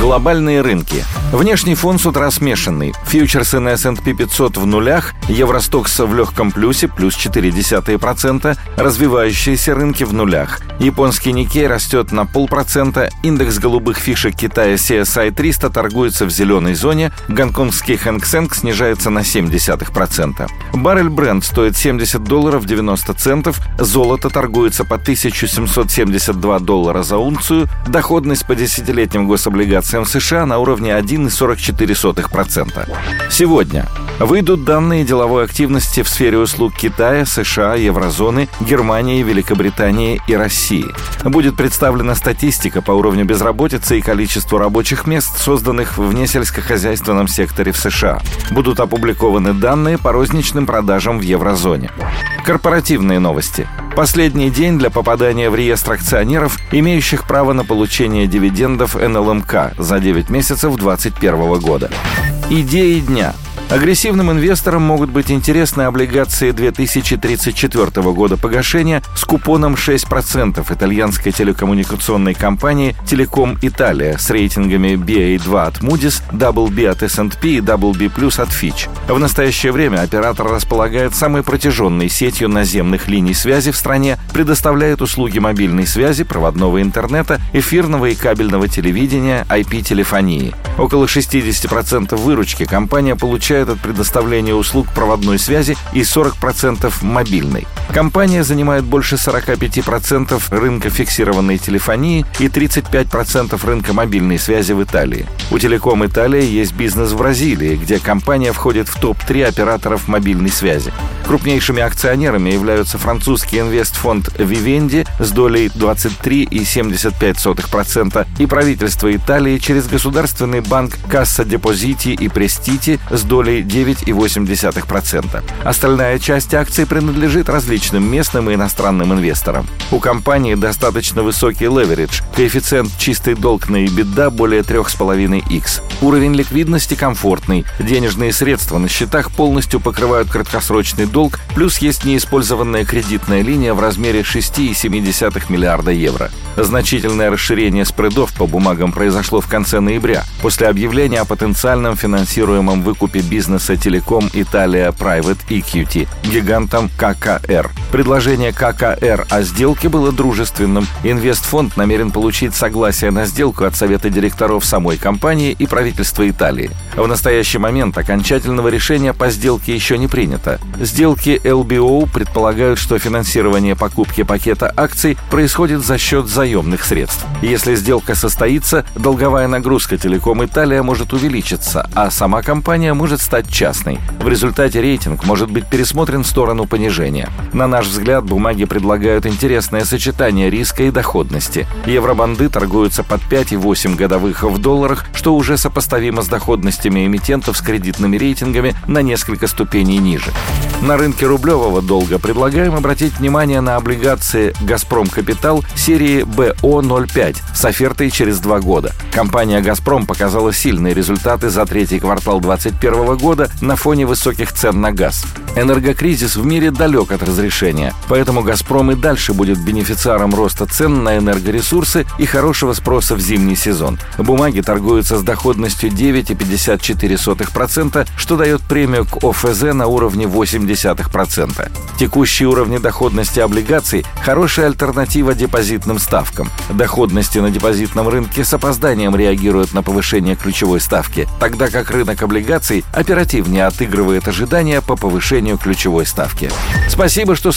Глобальные рынки. Внешний фон с утра смешанный. Фьючерсы на S&P 500 в нулях, Евростокс в легком плюсе, плюс 0,4%, развивающиеся рынки в нулях. Японский Никей растет на полпроцента, индекс голубых фишек Китая CSI 300 торгуется в зеленой зоне, гонконгский Хэнк снижается на 0,7%. Баррель бренд стоит 70 долларов 90 центов, золото торгуется по 1772 доллара за унцию, доходность по десятилетним гособлигациям облигациям США на уровне 1,44%. Сегодня выйдут данные деловой активности в сфере услуг Китая, США, Еврозоны, Германии, Великобритании и России. Будет представлена статистика по уровню безработицы и количеству рабочих мест, созданных в несельскохозяйственном секторе в США. Будут опубликованы данные по розничным продажам в еврозоне. Корпоративные новости. Последний день для попадания в реестр акционеров, имеющих право на получение дивидендов НЛМК за 9 месяцев 2021 года. Идеи дня – Агрессивным инвесторам могут быть интересны облигации 2034 года погашения с купоном 6% итальянской телекоммуникационной компании Telecom Italia с рейтингами BA2 от Moody's, WB от S&P и WB+, от Fitch. В настоящее время оператор располагает самой протяженной сетью наземных линий связи в стране, предоставляет услуги мобильной связи, проводного интернета, эфирного и кабельного телевидения, IP-телефонии. Около 60% выручки компания получает от предоставления услуг проводной связи и 40% мобильной. Компания занимает больше 45% рынка фиксированной телефонии и 35% рынка мобильной связи в Италии. У Телеком Италия есть бизнес в Бразилии, где компания входит в топ-3 операторов мобильной связи. Крупнейшими акционерами являются французский инвестфонд Vivendi с долей 23,75% и правительство Италии через государственный банк Касса Депозити и Престити с долей 9,8%. Остальная часть акций принадлежит различным местным и иностранным инвесторам. У компании достаточно высокий леверидж, коэффициент чистый долг на EBITDA более 3,5x. Уровень ликвидности комфортный, денежные средства на счетах полностью покрывают краткосрочный долг, плюс есть неиспользованная кредитная линия в размере 6,7 миллиарда евро. Значительное расширение спредов по бумагам произошло в конце ноября, после объявления о потенциальном финансируемом выкупе бизнеса Телеком Италия Private Equity гигантом ККР. Предложение ККР о сделке было дружественным. Инвестфонд намерен получить согласие на сделку от Совета директоров самой компании и правительства Италии. В настоящий момент окончательного решения по сделке еще не принято. Сделки LBO предполагают, что финансирование покупки пакета акций происходит за счет заемных средств. Если сделка состоится, долговая нагрузка Телеком Италия может увеличиться, а сама компания может стать частной. В результате рейтинг может быть пересмотрен в сторону понижения. На наш взгляд, бумаги предлагают интересное сочетание риска и доходности. Евробанды торгуются под 5,8 годовых в долларах, что уже сопоставимо с доходностями эмитентов с кредитными рейтингами на несколько ступеней ниже. На рынке рублевого долга предлагаем обратить внимание на облигации «Газпром Капитал» серии БО-05 с офертой через два года. Компания «Газпром» показала сильные результаты за третий квартал 2021 года на фоне высоких цен на газ. Энергокризис в мире далек от разрешения, поэтому «Газпром» и дальше будет бенефициаром роста цен на энергоресурсы и хорошего спроса в зимний сезон. Бумаги торгуются с доходностью 9,54%, что дает премию к ОФЗ на уровне 0,8%. Текущие уровни доходности облигаций – хорошая альтернатива депозитным ставкам. Доходности на депозитном рынке с опозданием реагируют на повышение ключевой ставки, тогда как рынок облигаций оперативнее отыгрывает ожидания по повышению ключевой ставки. Спасибо, что